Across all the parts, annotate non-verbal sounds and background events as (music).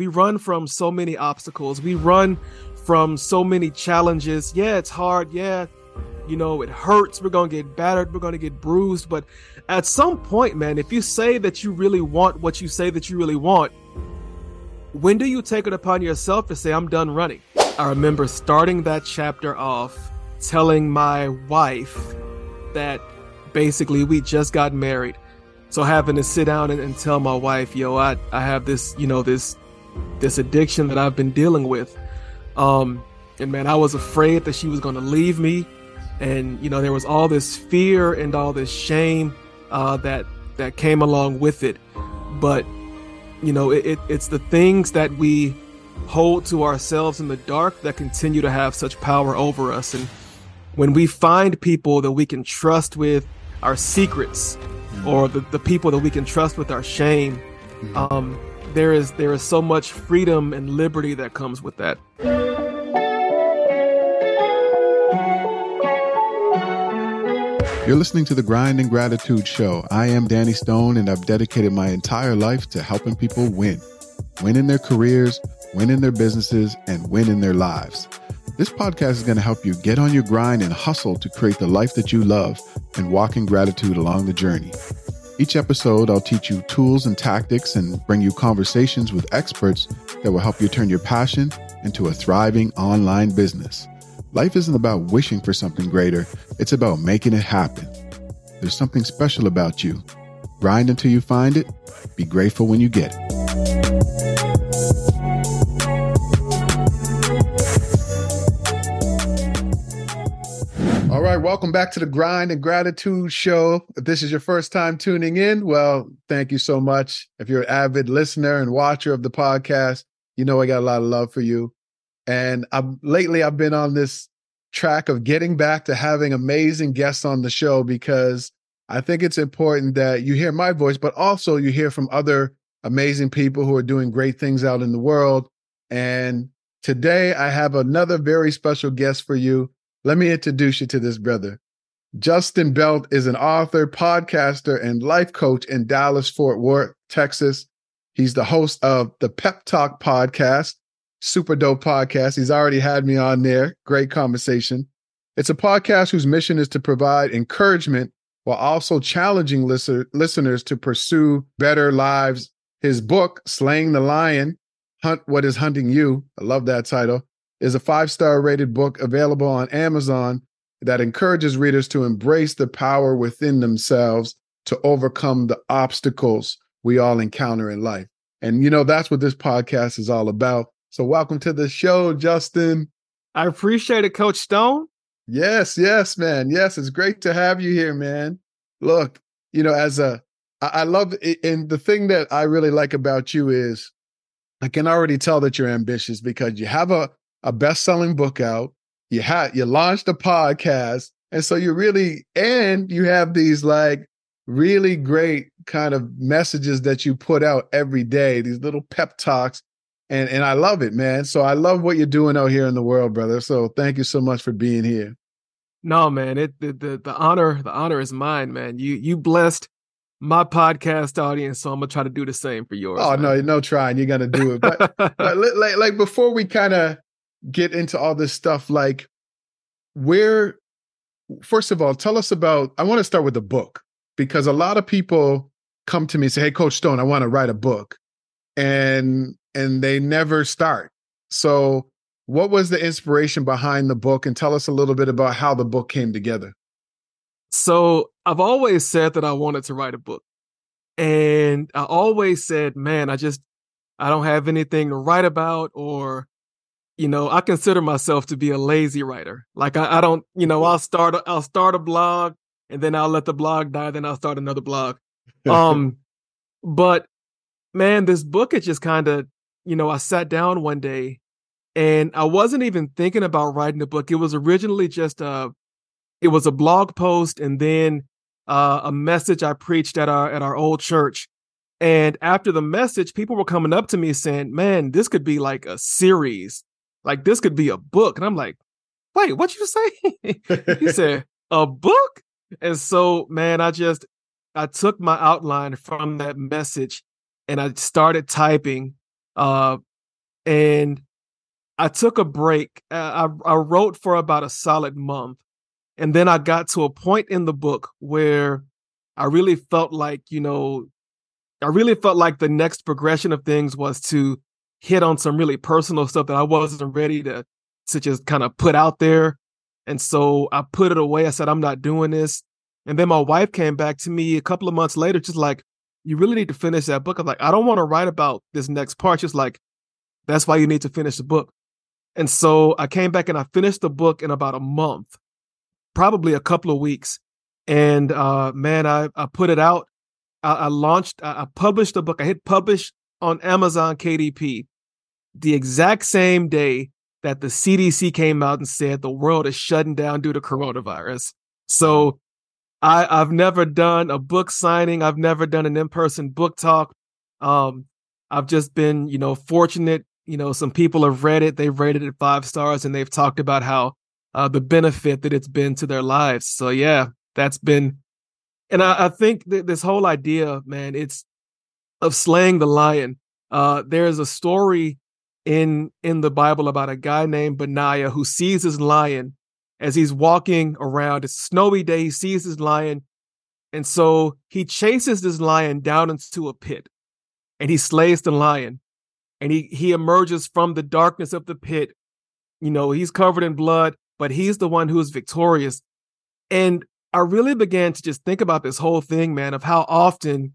We run from so many obstacles. We run from so many challenges. Yeah, it's hard. Yeah, you know, it hurts. We're going to get battered. We're going to get bruised. But at some point, man, if you say that you really want what you say that you really want, when do you take it upon yourself to say, I'm done running? I remember starting that chapter off telling my wife that basically we just got married. So having to sit down and, and tell my wife, yo, I, I have this, you know, this this addiction that I've been dealing with. Um, and man, I was afraid that she was gonna leave me. And, you know, there was all this fear and all this shame uh, that that came along with it. But, you know, it, it, it's the things that we hold to ourselves in the dark that continue to have such power over us. And when we find people that we can trust with our secrets or the, the people that we can trust with our shame, um, there is there is so much freedom and liberty that comes with that. You're listening to the Grind and Gratitude Show. I am Danny Stone, and I've dedicated my entire life to helping people win. Win in their careers, win in their businesses, and win in their lives. This podcast is going to help you get on your grind and hustle to create the life that you love and walk in gratitude along the journey. Each episode, I'll teach you tools and tactics and bring you conversations with experts that will help you turn your passion into a thriving online business. Life isn't about wishing for something greater, it's about making it happen. There's something special about you. Grind until you find it, be grateful when you get it. Right, welcome back to the Grind and Gratitude Show. If this is your first time tuning in, well, thank you so much. If you're an avid listener and watcher of the podcast, you know I got a lot of love for you. And I'm, lately, I've been on this track of getting back to having amazing guests on the show because I think it's important that you hear my voice, but also you hear from other amazing people who are doing great things out in the world. And today, I have another very special guest for you. Let me introduce you to this brother. Justin Belt is an author, podcaster, and life coach in Dallas, Fort Worth, Texas. He's the host of the Pep Talk podcast, super dope podcast. He's already had me on there. Great conversation. It's a podcast whose mission is to provide encouragement while also challenging listener, listeners to pursue better lives. His book, Slaying the Lion Hunt What Is Hunting You, I love that title, is a five star rated book available on Amazon that encourages readers to embrace the power within themselves to overcome the obstacles we all encounter in life. And, you know, that's what this podcast is all about. So, welcome to the show, Justin. I appreciate it, Coach Stone. Yes, yes, man. Yes, it's great to have you here, man. Look, you know, as a, I love it. And the thing that I really like about you is I can already tell that you're ambitious because you have a, a best-selling book out. You had you launched a podcast, and so you really and you have these like really great kind of messages that you put out every day. These little pep talks, and and I love it, man. So I love what you're doing out here in the world, brother. So thank you so much for being here. No, man, it the the, the honor the honor is mine, man. You you blessed my podcast audience, so I'm gonna try to do the same for yours. Oh man. no, no trying. You're gonna do it. But, (laughs) but like, like before we kind of get into all this stuff, like where first of all, tell us about I want to start with the book because a lot of people come to me and say, Hey, Coach Stone, I want to write a book. And and they never start. So what was the inspiration behind the book? And tell us a little bit about how the book came together. So I've always said that I wanted to write a book. And I always said, man, I just I don't have anything to write about or you know, I consider myself to be a lazy writer. Like I, I don't, you know, I'll start a, I'll start a blog and then I'll let the blog die, then I'll start another blog. (laughs) Um but man, this book it just kind of, you know, I sat down one day and I wasn't even thinking about writing a book. It was originally just a it was a blog post and then uh, a message I preached at our at our old church. And after the message, people were coming up to me saying, "Man, this could be like a series. Like this could be a book." And I'm like, "Wait, what you say?" (laughs) he said, "A book?" And so, man, I just I took my outline from that message and I started typing uh and I took a break. Uh, I I wrote for about a solid month, and then I got to a point in the book where I really felt like you know, I really felt like the next progression of things was to hit on some really personal stuff that I wasn't ready to to just kind of put out there. And so I put it away. I said, I'm not doing this. And then my wife came back to me a couple of months later, just like, you really need to finish that book. I'm like, I don't want to write about this next part. Just like, that's why you need to finish the book. And so I came back and I finished the book in about a month, probably a couple of weeks. And uh, man, I, I put it out. I, I launched, I, I published the book. I hit publish on Amazon KDP the exact same day that the CDC came out and said the world is shutting down due to coronavirus. So I, I've never done a book signing. I've never done an in-person book talk. Um, I've just been, you know, fortunate. You know, some people have read it. They've rated it five stars, and they've talked about how uh, the benefit that it's been to their lives. So yeah, that's been, and I, I think that this whole idea, man, it's of slaying the lion. Uh, there's a story in in the Bible about a guy named Benaiah who sees his lion as he's walking around. It's a snowy day. He sees his lion. And so he chases this lion down into a pit and he slays the lion. And he, he emerges from the darkness of the pit. You know, he's covered in blood, but he's the one who is victorious. And I really began to just think about this whole thing, man, of how often,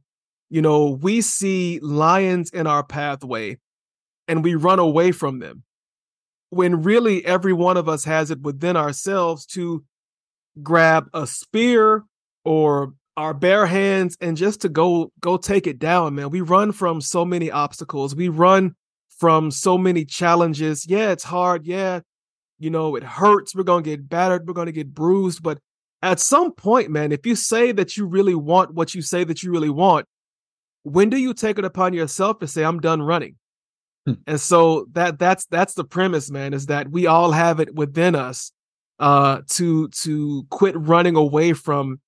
you know, we see lions in our pathway and we run away from them when really every one of us has it within ourselves to grab a spear or our bare hands and just to go go take it down man. We run from so many obstacles. We run from so many challenges. Yeah it's hard. Yeah you know it hurts. We're going to get battered. We're going to get bruised. But at some point man if you say that you really want what you say that you really want when do you take it upon yourself to say i'm done running. And so that that's that's the premise man is that we all have it within us uh to to quit running away from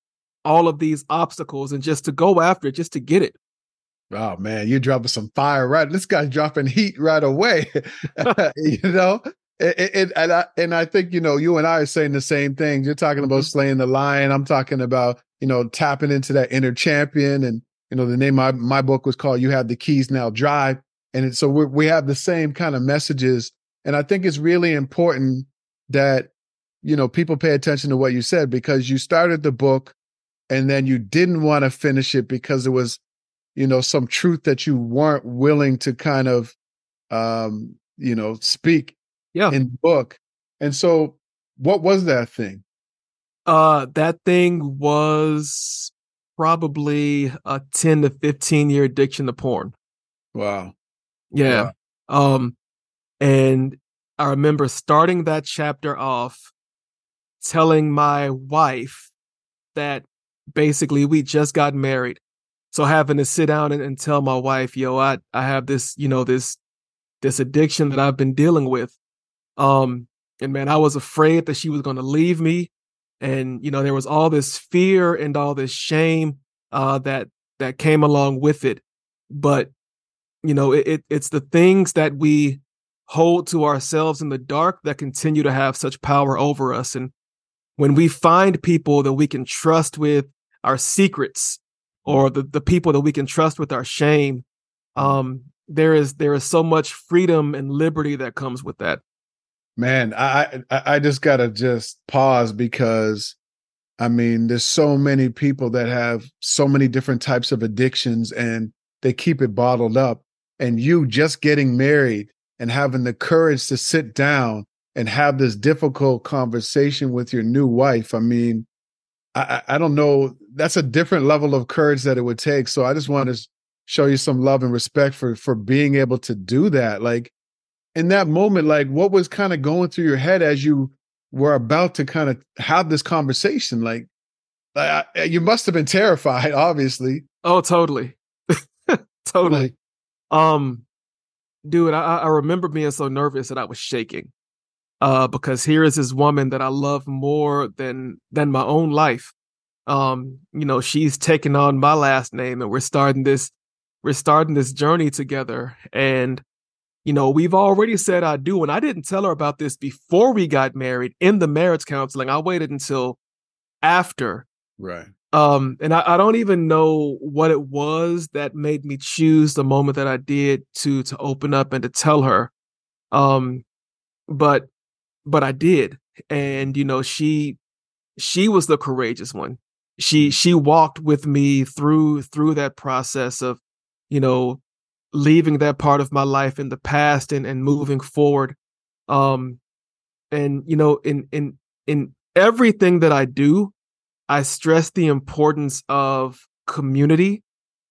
all of these obstacles and just to go after it just to get it oh man you're dropping some fire right this guy's dropping heat right away (laughs) (laughs) you know it, it, and I and I think you know you and I are saying the same things. You're talking about mm-hmm. slaying the lion. I'm talking about you know tapping into that inner champion. And you know the name of my, my book was called "You Have the Keys Now Drive." And so we have the same kind of messages. And I think it's really important that, you know, people pay attention to what you said because you started the book and then you didn't want to finish it because it was, you know, some truth that you weren't willing to kind of, um, you know, speak yeah. in the book. And so what was that thing? Uh, that thing was probably a 10 to 15 year addiction to porn. Wow. Yeah. Um, and I remember starting that chapter off telling my wife that basically we just got married. So having to sit down and, and tell my wife, yo, I, I have this, you know, this this addiction that I've been dealing with. Um, and man, I was afraid that she was gonna leave me. And, you know, there was all this fear and all this shame uh that that came along with it. But you know it, it, it's the things that we hold to ourselves in the dark that continue to have such power over us. And when we find people that we can trust with our secrets or the, the people that we can trust with our shame um there is there is so much freedom and liberty that comes with that. Man i i, I just gotta just pause because i mean there's so many people that have so many different types of addictions and they keep it bottled up and you just getting married and having the courage to sit down and have this difficult conversation with your new wife. I mean, I, I don't know. That's a different level of courage that it would take. So I just want to show you some love and respect for for being able to do that. Like in that moment, like what was kind of going through your head as you were about to kind of have this conversation? Like, I, you must have been terrified, (laughs) obviously. Oh, totally, (laughs) totally. Like, um, dude, I, I remember being so nervous that I was shaking. Uh, because here is this woman that I love more than than my own life. Um, you know, she's taking on my last name, and we're starting this we're starting this journey together. And you know, we've already said I do. And I didn't tell her about this before we got married in the marriage counseling. I waited until after. Right. Um, and I, I don't even know what it was that made me choose the moment that I did to to open up and to tell her. Um, but but I did. And you know, she she was the courageous one. She she walked with me through through that process of, you know, leaving that part of my life in the past and, and moving forward. Um and you know, in in in everything that I do, I stress the importance of community,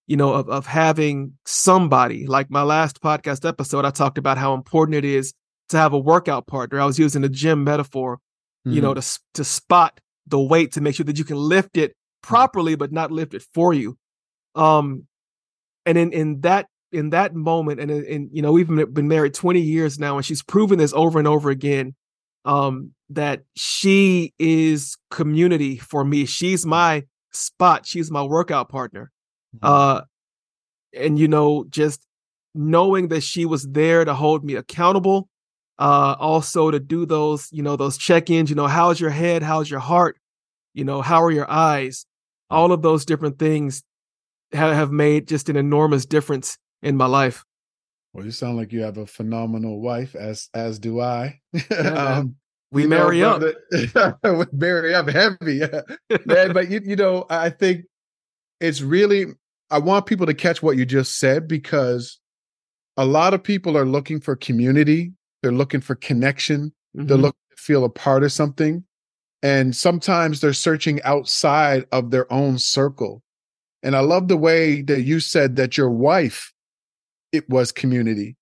you know, of, of having somebody. Like my last podcast episode, I talked about how important it is to have a workout partner. I was using a gym metaphor, mm-hmm. you know, mm-hmm. to to spot the weight to make sure that you can lift it properly, but not lift it for you. Um, and in in that in that moment, and in, you know, we've been married 20 years now, and she's proven this over and over again um, that she is community for me. She's my spot. She's my workout partner. Mm-hmm. Uh, and you know, just knowing that she was there to hold me accountable, uh, also to do those, you know, those check-ins. You know, how's your head? How's your heart? You know, how are your eyes? All of those different things have, have made just an enormous difference in my life. Well, you sound like you have a phenomenal wife, as as do I. (laughs) Yeah, um, we marry know, up. (laughs) we marry up heavy, man. But you, you know, I think it's really. I want people to catch what you just said because a lot of people are looking for community. They're looking for connection. Mm-hmm. They're looking to feel a part of something, and sometimes they're searching outside of their own circle. And I love the way that you said that your wife it was community.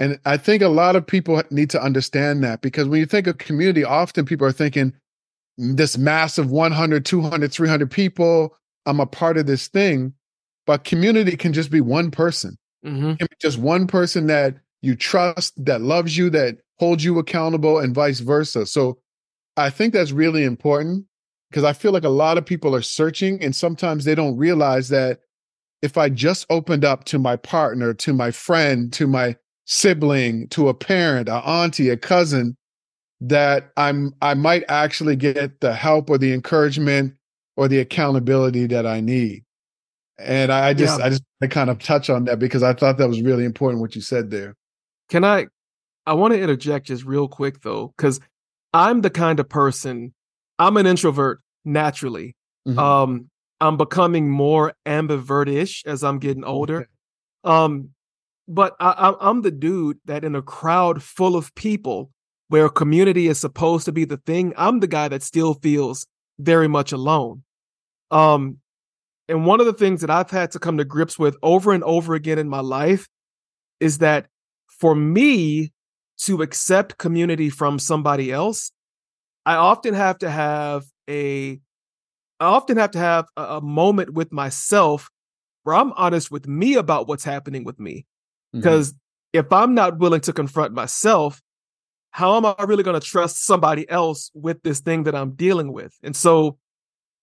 And I think a lot of people need to understand that because when you think of community, often people are thinking this massive 100, 200, 300 people, I'm a part of this thing. But community can just be one person. Mm-hmm. just one person that you trust, that loves you, that holds you accountable, and vice versa. So I think that's really important because I feel like a lot of people are searching and sometimes they don't realize that if I just opened up to my partner, to my friend, to my sibling, to a parent, a auntie, a cousin, that I'm I might actually get the help or the encouragement or the accountability that I need. And I, just yeah. I just I kind of touch on that because I thought that was really important what you said there. Can I I want to interject just real quick though, because I'm the kind of person, I'm an introvert naturally. Mm-hmm. Um, I'm becoming more ambivert-ish as I'm getting older. Um, but I, I'm the dude that in a crowd full of people where community is supposed to be the thing, I'm the guy that still feels very much alone. Um, and one of the things that I've had to come to grips with over and over again in my life is that for me to accept community from somebody else, I often have to have a I often have to have a, a moment with myself where I'm honest with me about what's happening with me. Because mm-hmm. if I'm not willing to confront myself, how am I really going to trust somebody else with this thing that I'm dealing with? And so,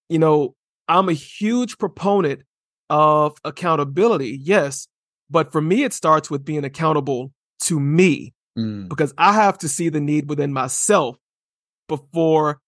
you know, I'm a huge proponent of accountability, yes, but for me, it starts with being accountable to me mm. because I have to see the need within myself before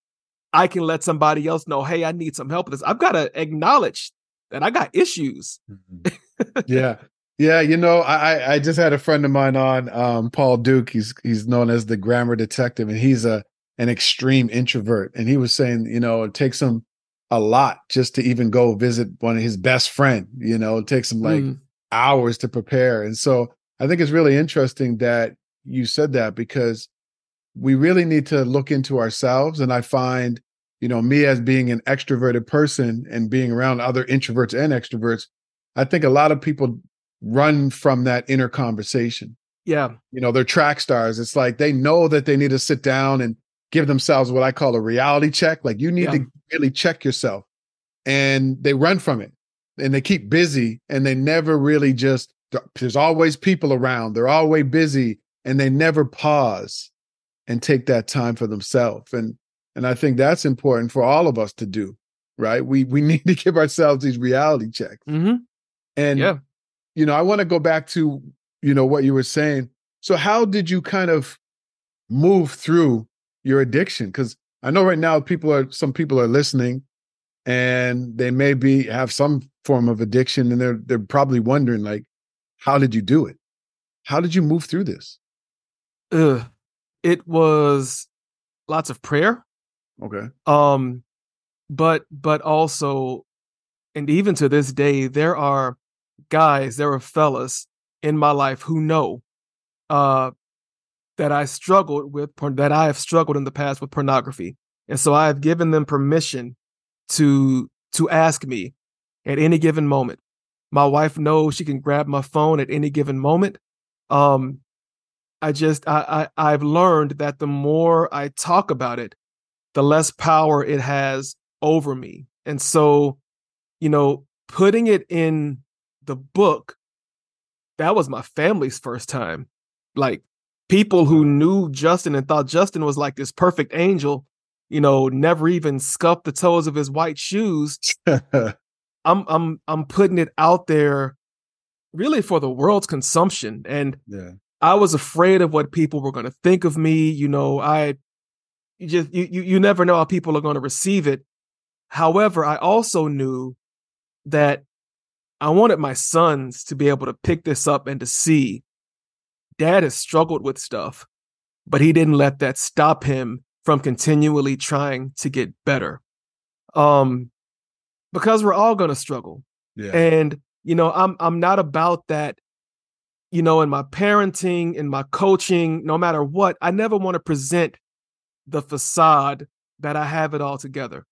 I can let somebody else know, hey, I need some help with this. I've got to acknowledge that I got issues. Mm-hmm. yeah. Yeah, you know, I I just had a friend of mine on, um, Paul Duke. He's he's known as the grammar detective, and he's a an extreme introvert. And he was saying, you know, it takes him a lot just to even go visit one of his best friend. You know, it takes him like mm. hours to prepare. And so I think it's really interesting that you said that because we really need to look into ourselves. And I find, you know, me as being an extroverted person and being around other introverts and extroverts, I think a lot of people run from that inner conversation. Yeah. You know, they're track stars. It's like they know that they need to sit down and give themselves what I call a reality check. Like you need yeah. to really check yourself. And they run from it and they keep busy and they never really just, there's always people around. They're always busy and they never pause and take that time for themselves. And and I think that's important for all of us to do, right? We we (laughs) need to give ourselves these reality checks. Mm-hmm. And yeah. You know, I want to go back to you know what you were saying. so how did you kind of move through your addiction? Because I know right now people are some people are listening and they may be have some form of addiction and they're they're probably wondering like, how did you do it? How did you move through this? Ugh. It was lots of prayer. Okay. Um, but but also, and even to this day, there are guys, there are fellas in my life who know uh that I struggled with that I have struggled in the past with pornography. And so I have given them permission to to ask me at any given moment. My wife knows she can grab my phone at any given moment. Um I just I, I I've learned that the more I talk about it, the less power it has over me. And so, you know, putting it in the book, that was my family's first time. Like people who knew Justin and thought Justin was like this perfect angel, you know, never even scuffed the toes of his white shoes. (laughs) I'm I'm I'm putting it out there really for the world's consumption. And yeah. I was afraid of what people were going to think of me. You know, I you just you you, you never know how people are going to receive it. However, I also knew that I wanted my sons to be able to pick this up and to see dad has struggled with stuff, but he didn't let that stop him from continually trying to get better. Um because we're all going to struggle. Yeah. And you know, I'm I'm not about that you know, in my parenting, in my coaching, no matter what, I never want to present the facade that I have it all together.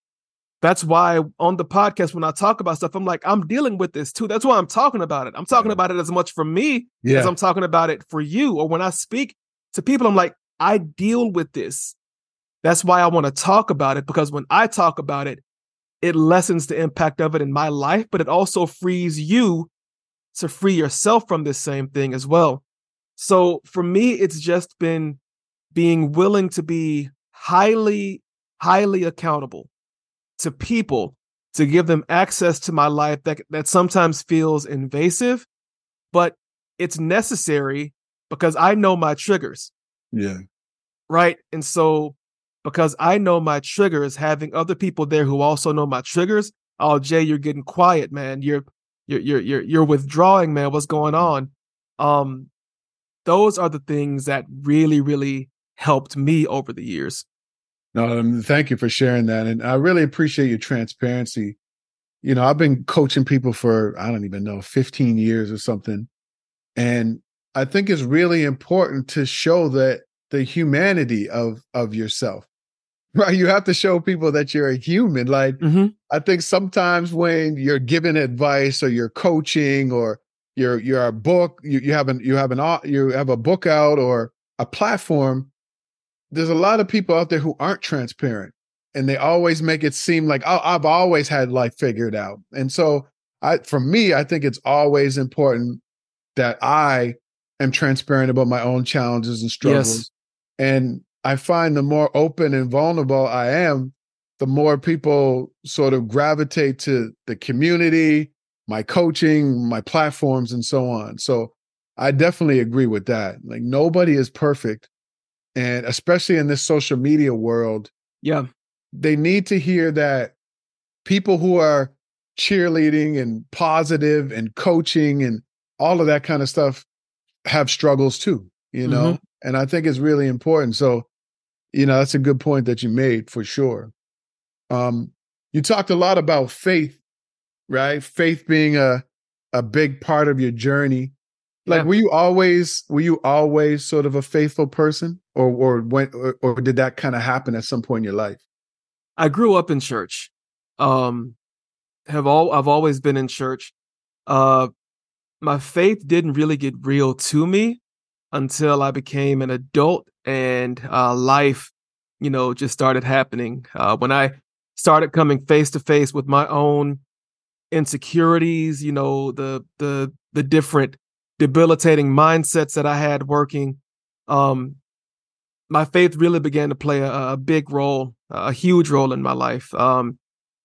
That's why on the podcast, when I talk about stuff, I'm like, I'm dealing with this too. That's why I'm talking about it. I'm talking about it as much for me Yeah. as I'm talking about it for you. Or when I speak to people, I'm like, I deal with this. That's why I want to talk about it because when I talk about it, it lessens the impact of it in my life, but it also frees you to free yourself from this same thing as well. So for me, it's just been being willing to be highly, highly accountable to people to give them access to my life that that sometimes feels invasive, but it's necessary because I know my triggers, Yeah. right? And so because I know my triggers, having other people there who also know my triggers, oh Jay, you're getting quiet, man. You're you're you're you're, you're withdrawing, man. What's going on? Um those are the things that really, really helped me over the years. No, um, thank you for sharing that. And I really appreciate your transparency. You know, I've been coaching people for, I don't even know, 15 years or something. And I think it's really important to show that the humanity of of yourself. (laughs) Right. You have to show people that you're a human. Like Mm-hmm. I think sometimes when you're giving advice or you're coaching or you're you're a book, you, you have an you have an you have a book out or a platform, there's a lot of people out there who aren't transparent and they always make it seem like oh, I've always had life figured out. And so I for me, I think it's always important that I am transparent about my own challenges and struggles. Yes. And I find the more open and vulnerable I am, the more people sort of gravitate to the community, my coaching, my platforms, and so on. So I definitely agree with that. Like nobody is perfect. And especially in this social media world, Yeah. they need to hear that people who are cheerleading and positive and coaching and all of that kind of stuff have struggles too, you know? And I think it's really important. So, you know, that's a good point that you made for sure. Um, you talked a lot about faith, right? Faith being a a big part of your journey. Like, Yeah. were you always were you always sort of a faithful person, or or when or, or did that kind of happen at some point in your life? I grew up in church. Um have all I've always been in church. Uh my faith didn't really get real to me until I became an adult and uh life, you know, just started happening. Uh when I started coming face to face with my own insecurities, you know, the the the different debilitating mindsets that I had working. Um my faith really began to play a, a big role, a huge role in my life. Um,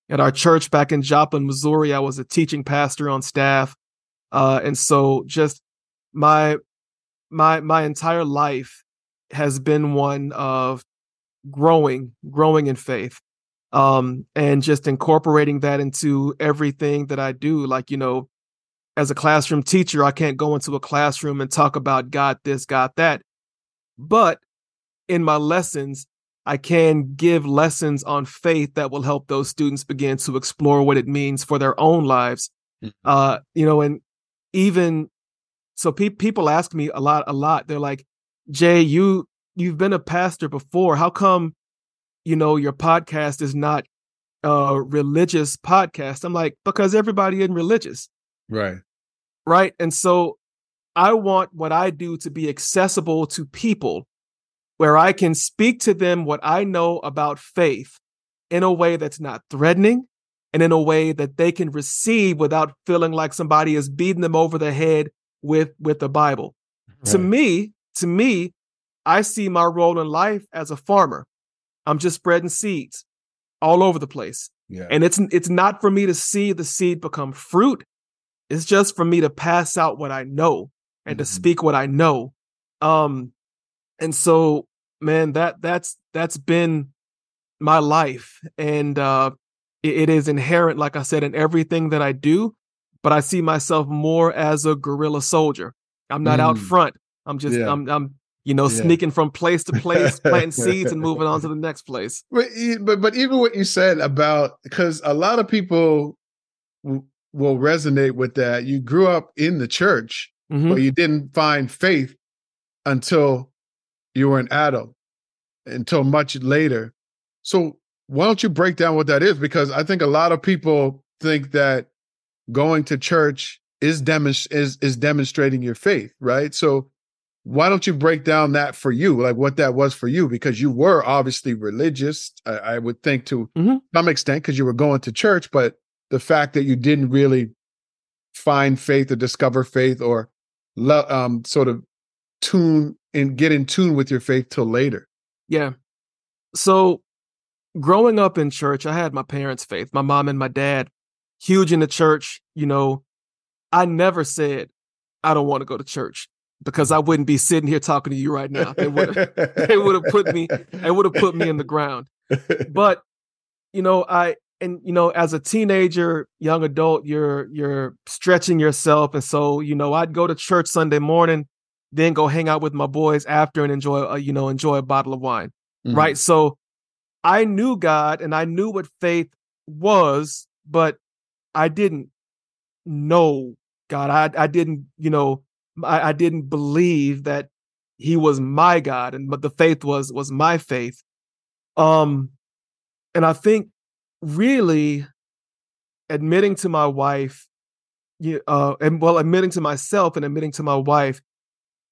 at our church back in Joplin, Missouri, I was a teaching pastor on staff, uh, and so just my my my entire life has been one of growing, growing in faith. Um, and just incorporating that into everything that I do. Like, you know, as a classroom teacher, I can't go into a classroom and talk about God this, God that. But in my lessons, I can give lessons on faith that will help those students begin to explore what it means for their own lives. Mm-hmm. Uh, you know, and even so, pe- people ask me a lot, a lot. They're like, Jay, you you've been a pastor before. How come, you know, your podcast is not a religious podcast? I'm like, because everybody isn't religious. Right. Right. And so I want what I do to be accessible to people where I can speak to them what I know about faith in a way that's not threatening and in a way that they can receive without feeling like somebody is beating them over the head with with the Bible. Right. To me, to me, I see my role in life as a farmer. I'm just spreading seeds all over the place. Yeah. And it's it's not for me to see the seed become fruit. It's just for me to pass out what I know and mm-hmm. to speak what I know. Um and so man, that that's that's been my life and uh it, it is inherent like I said in everything that I do, but I see myself more as a guerrilla soldier. I'm not mm. out front. I'm just yeah. I'm I'm you know, yeah. sneaking from place to place, planting seeds and moving on to the next place. (laughs) But but but even what you said about because a lot of people will resonate with that. You grew up in the church, mm-hmm. but you didn't find faith until you were an adult, until much later. So why don't you break down what that is? Because I think a lot of people think that going to church is demonst- is is demonstrating your faith, right? So why don't you break down that for you like what that was for you because you were obviously religious i, I would think to mm-hmm. some extent because you were going to church but the fact that you didn't really find faith or discover faith or um, sort of tune and get in tune with your faith till later yeah so growing up in church i had my parents faith my mom and my dad huge in the church you know i never said i don't want to go to church because I wouldn't be sitting here talking to you right now. They would they would have put me they would have put me in the ground. (laughs) But you know, I and you know, as a teenager, young adult, you're you're stretching yourself, and so you know, I'd go to church Sunday morning, then go hang out with my boys after and enjoy a, you know enjoy a bottle of wine, mm-hmm. right? So I knew God and I knew what faith was, but I didn't know God. I I didn't you know I, I didn't believe that he was my God, and but the faith was was my faith. Um, and I think really admitting to my wife, uh, and well, admitting to myself and admitting to my wife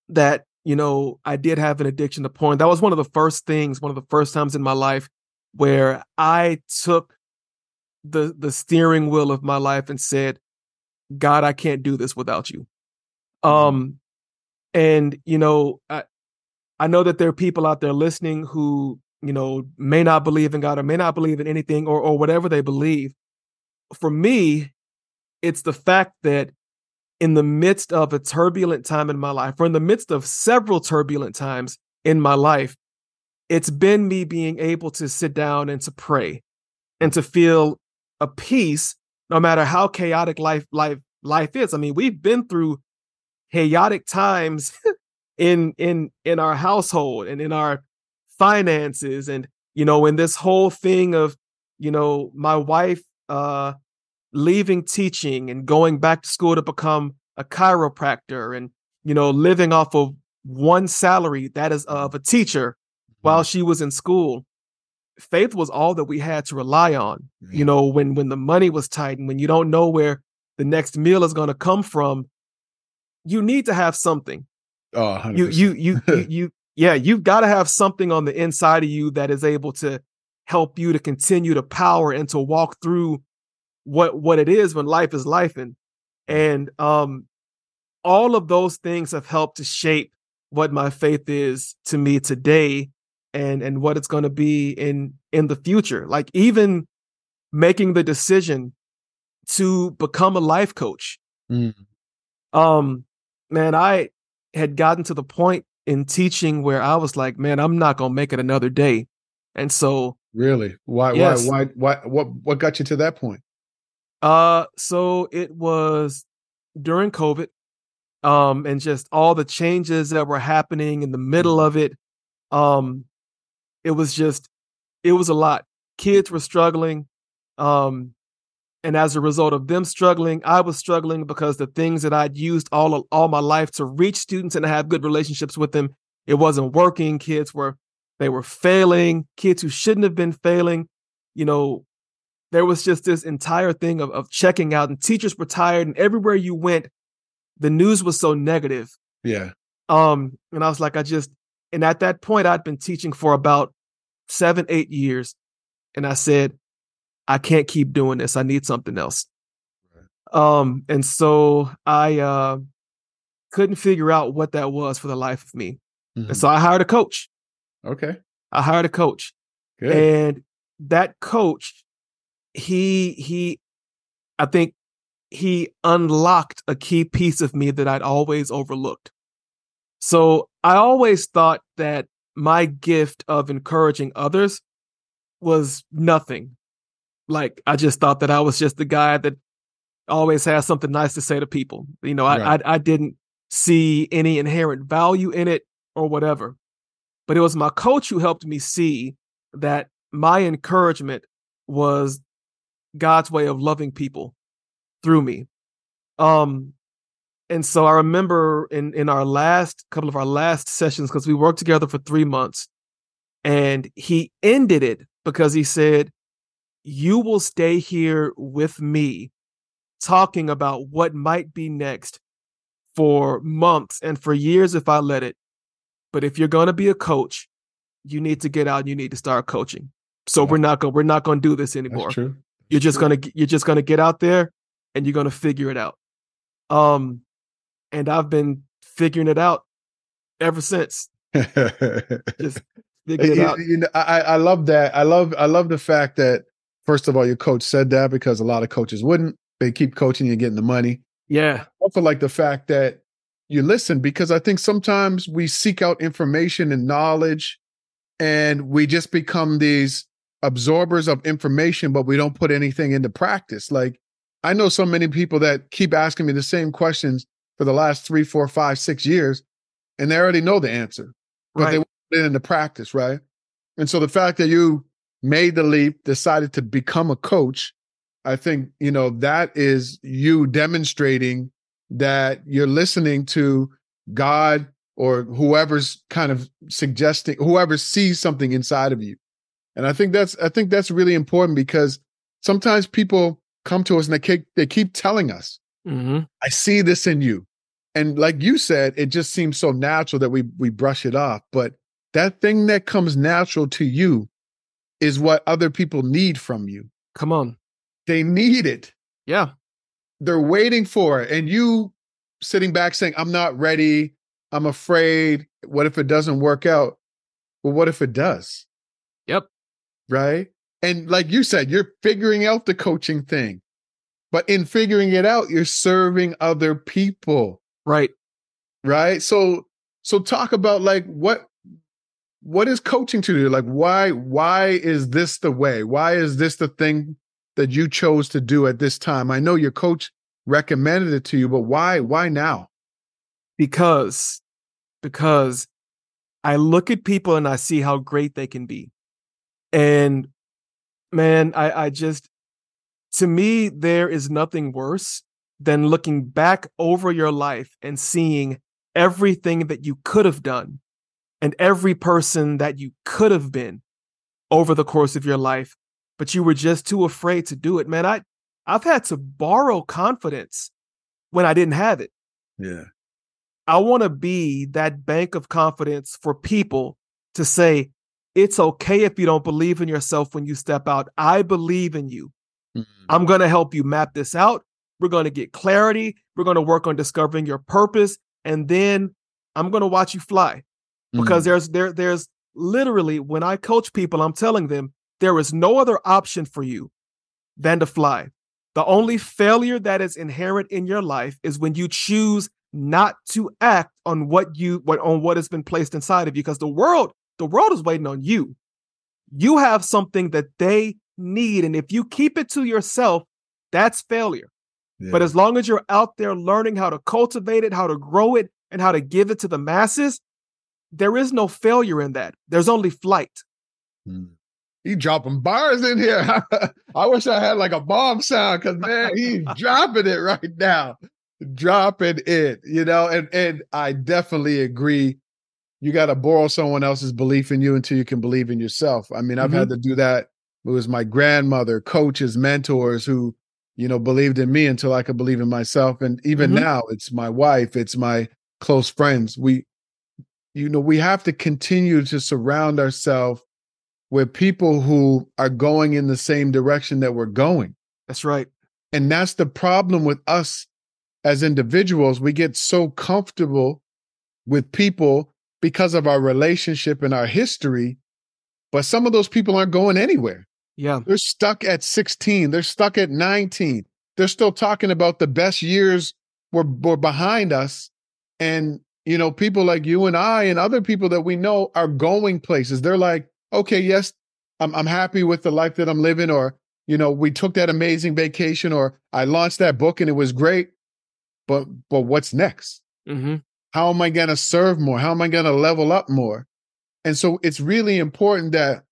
that you know I did have an addiction to porn. That was one of the first things, one of the first times in my life where I took the the steering wheel of my life and said, God, I can't do this without you. Mm-hmm. Um, and you know, I, I know that there are people out there listening who you know may not believe in God or may not believe in anything or or whatever they believe. For me, it's the fact that in the midst of a turbulent time in my life, or in the midst of several turbulent times in my life, it's been me being able to sit down and to pray and to feel a peace no matter how chaotic life life life is. I mean, we've been through chaotic times (laughs) in in in our household and in our finances and you know in this whole thing of you know my wife uh leaving teaching and going back to school to become a chiropractor and you know living off of one salary that is of a teacher while mm-hmm. she was in school faith was all that we had to rely on you know when when the money was tight and when you don't know where the next meal is going to come from you need to have something. Oh, 100%. you you you you, you yeah, you've got to have something on the inside of you that is able to help you to continue to power and to walk through what what it is when life is life and and um all of those things have helped to shape what my faith is to me today and and what it's going to be in in the future like even making the decision to become a life coach mm. um man, I had gotten to the point in teaching where I was like, man, I'm not gonna make it another day. And so Really? Why Yes. why why why what what got you to that point? Uh, so it was during COVID, um, and just all the changes that were happening in the middle of it. Um, it was just, it was a lot. Kids were struggling, um, and as a result of them struggling, I was struggling because the things that I'd used all all my life to reach students and have good relationships with them, it wasn't working. Kids were they were failing. Kids who shouldn't have been failing, you know, there was just this entire thing of, of checking out and teachers were tired and everywhere you went the news was so negative Yeah. um and i was like i just and at that point i'd been teaching for about seven eight years and i said i can't keep doing this. I need something else. Um and so i uh couldn't figure out what that was for the life of me. Mhm. and so i hired a coach. Okay. i hired a coach. Good. and that coach he he i think he unlocked a key piece of me that i'd always overlooked. So i always thought that my gift of encouraging others was nothing like i just thought that i was just the guy that always has something nice to say to people you know i Right. I, I didn't see any inherent value in it or whatever but it was my coach who helped me see that my encouragement was God's way of loving people through me. Um and so I remember in in our last couple of our last sessions because we worked together for 3 months and he ended it because he said you will stay here with me talking about what might be next for months and for years if I let it. But if you're going to be a coach, you need to get out and you need to start coaching. So Yeah. we're not going we're not going to do this anymore. That's true. You're just going to you're just going to get out there and you're going to figure it out. Um and I've been figuring it out ever since. (laughs) Just figuring it out. you know, I, I love that. I love I love the fact that first of all, your coach said that because a lot of coaches wouldn't. They keep coaching you, getting the money. Yeah. Also, like the fact that you listen because I think sometimes we seek out information and knowledge, and we just become these absorbers of information, but we don't put anything into practice. Like I know so many people that keep asking me the same questions for the last three, four, five, six years, and they already know the answer but they Right. put it into practice, right? And so the fact that you made the leap, decided to become a coach, I think, you know, that is you demonstrating that you're listening to God or whoever's kind of suggesting, whoever sees something inside of you. And I think that's, I think that's really important because sometimes people come to us and they keep, they keep telling us, Mhm. I see this in you. And like you said, it just seems so natural that we we brush it off. But that thing that comes natural to you is what other people need from you. Come on. They need it. Yeah. They're waiting for it. And you sitting back saying, I'm not ready. I'm afraid. What if it doesn't work out? Well, what if it does? Yep. Right. And like you said, you're figuring out the coaching thing. But in figuring it out, you're serving other people. Right. right so so talk about like what what is coaching to you? Like why why is this the way? Why is this the thing that you chose to do at this time? I know your coach recommended it to you but why why now? Because because I look at people and I see how great they can be. And man, I I just to me there is nothing worse than looking back over your life and seeing everything that you could have done and every person that you could have been over the course of your life but you were just too afraid to do it man i i've had to borrow confidence when i didn't have it yeah I want to be that bank of confidence for people to say, it's okay if you don't believe in yourself when you step out. I believe in you. Mm-hmm. I'm going to help you map this out. We're going to get clarity. We're going to work on discovering your purpose. And then I'm going to watch you fly because mm. there's there there's literally when I coach people, I'm telling them there is no other option for you than to fly. The only failure that is inherent in your life is when you choose not to act on what you what on what has been placed inside of you because the world the world is waiting on you. You have something that they need and if you keep it to yourself, that's failure. Yeah. But as long as you're out there learning how to cultivate it, how to grow it and how to give it to the masses, there is no failure in that. There's only flight. Hmm. He dropping bars in here. (laughs) I wish I had like a bomb sound because man, he's (laughs) dropping it right now. Dropping it, you know, and and I definitely agree. You got to borrow someone else's belief in you until you can believe in yourself. I mean, I've mm-hmm. had to do that. It was my grandmother, coaches, mentors who, you know, believed in me until I could believe in myself. And even mm-hmm. now, it's my wife, it's my close friends. We, you know, we have to continue to surround ourselves with people who are going in the same direction that we're going. That's right. And that's the problem with us as individuals. We get so comfortable with people because of our relationship and our history, but some of those people aren't going anywhere. Yeah. They're stuck at 16, they're stuck at 19. They're still talking about the best years were, were behind us. And, you know, people like you and I and other people that we know are going places. They're like, okay, yes, I'm I'm happy with the life that I'm living, or you know, we took that amazing vacation, or I launched that book and it was great. But but what's next? Mm-hmm. How am I going to serve more? How am I going to level up more? And so it's really important that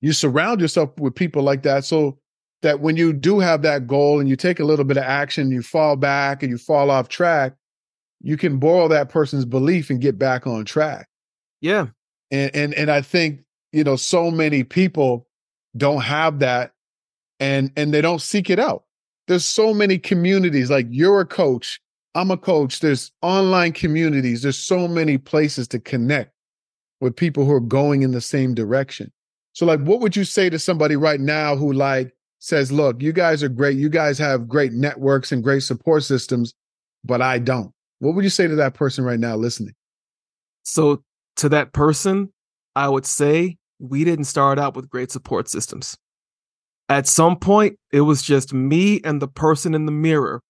you surround yourself with people like that, so that when you do have that goal and you take a little bit of action, you fall back and you fall off track, you can borrow that person's belief and get back on track. Yeah. And and and I think you know so many people don't have that and and they don't seek it out there's so many communities like you're a coach i'm a coach there's online communities there's so many places to connect with people who are going in the same direction so like what would you say to somebody right now who like says look you guys are great you guys have great networks and great support systems but i don't what would you say to that person right now listening so to that person i would say we didn't start out with great support systems. At some point, it was just me and the person in the mirror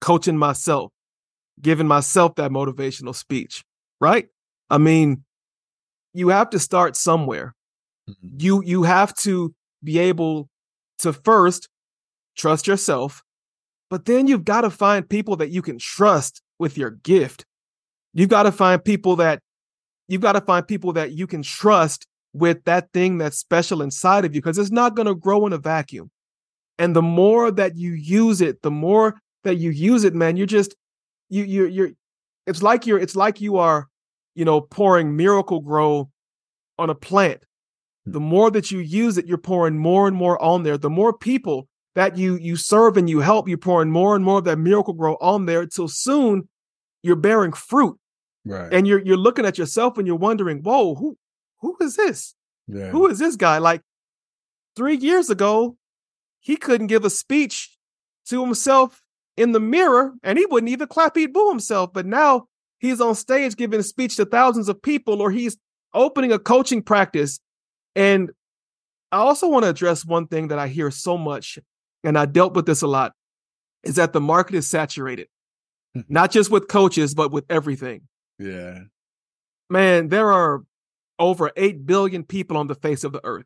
coaching myself, giving myself that motivational speech, right? I mean, you have to start somewhere. Mm-hmm. You you have to be able to first trust yourself, but then you've got to find people that you can trust with your gift. You've got to find people that you've got to find people that you can trust with that thing that's special inside of you because it's not going to grow in a vacuum. And the more that you use it, the more that you use it, man, you're just you you you're it's like you're it's like you are, you know, pouring Miracle-Gro on a plant. The hmm. more that you use it, you're pouring more and more on there. The more people that you you serve and you help, you're pouring more and more of that Miracle-Gro on there until soon you're bearing fruit. Right. And you're you're looking at yourself and you're wondering, whoa, who who is this? Yeah. Who is this guy? Like three years ago, he couldn't give a speech to himself in the mirror and he wouldn't even clap, he'd boo himself. But now he's on stage giving a speech to thousands of people or he's opening a coaching practice. And I also want to address one thing that I hear so much, and I dealt with this a lot, is that the market is saturated, Mm-hmm. not just with coaches, but with everything. Yeah. Man, there are over 8 billion people on the face of the earth.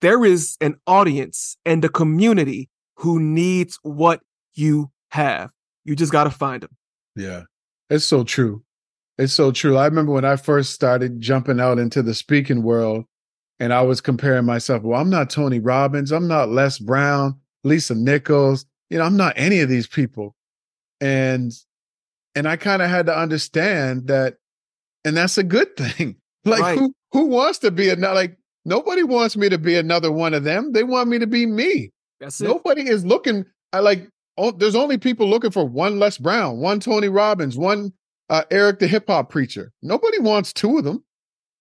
There is an audience and a community who needs what you have. You just got to find them. Yeah, it's so true. It's so true. I remember when I first started jumping out into the speaking world and I was comparing myself. Well, I'm not Tony Robbins. I'm not Les Brown, Lisa Nichols. You know, I'm not any of these people. And and I kind of had to understand that, and that's a good thing. (laughs) Like right. who who wants to be another like nobody wants me to be another one of them. They want me to be me. That's it. Nobody is looking I like oh, there's only people looking for one Les Brown, one Tony Robbins, one uh, Eric the hip hop preacher. Nobody wants two of them.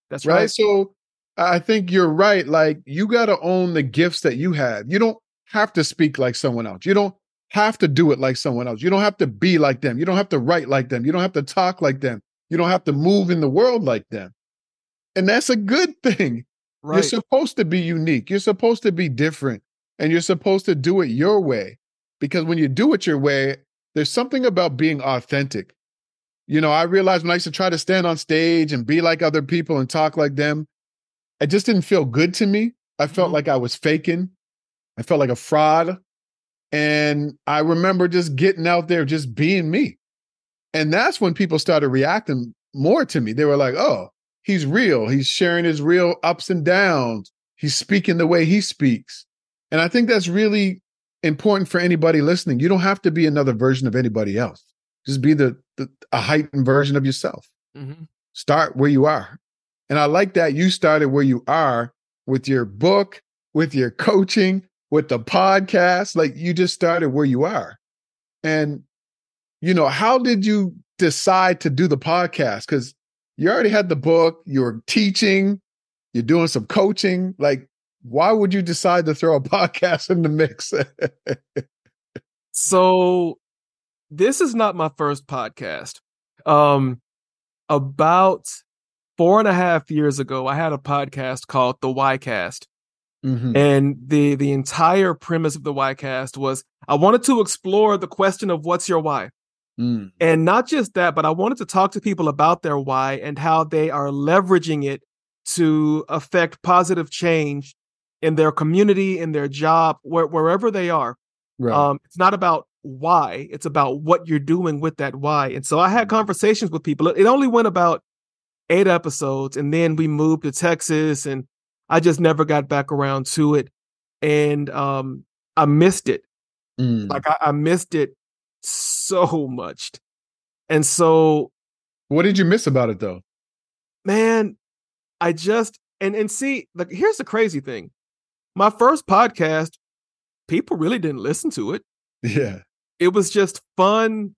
That's right. right. So I think you're right. Like you got to own the gifts that you have. You don't have to speak like someone else. You don't have to do it like someone else. You don't have to be like them. You don't have to write like them. You don't have to talk like them. You don't have to move in the world like them. And that's a good (laughs) thing. Right. You're supposed to be unique. You're supposed to be different. And you're supposed to do it your way. Because when you do it your way, there's something about being authentic. You know, I realized when I used to try to stand on stage and be like other people and talk like them, it just didn't feel good to me. I felt Mhm. like I was faking. I felt like a fraud. And I remember just getting out there, just being me. And that's when people started reacting more to me. They were like, oh, he's real. He's sharing his real ups and downs. He's speaking the way he speaks. And I think that's really important for anybody listening. You don't have to be another version of anybody else. Just be the, the a heightened version of yourself. Mhm. Start where you are. And I like that you started where you are with your book, with your coaching, with the podcast. Like you just started where you are. And, you know, how did you decide to do the podcast? Because you already had the book, you were teaching, you're doing some coaching. Like, why would you decide to throw a (laughs) podcast in the mix? So this is not my first podcast. Um, about four and a half years ago, I had a podcast called the Ycast. Mhm. And the the entire premise of the Ycast was I wanted to explore the question of what's your why. Mm. And not just that, but I wanted to talk to people about their why and how they are leveraging it to affect positive change in their community, in their job, where, wherever they are. Right. Um, it's not about why, it's about what you're doing with that why. And so I had conversations with people. It only went about eight episodes, and then we moved to Texas, and I just never got back around to it. And um, I missed it. Mm. Like I, I missed it so much. And so, what did you miss about it though? man, I just and and see, like here's the crazy thing. My first podcast, people really didn't listen to it. Yeah. It was just fun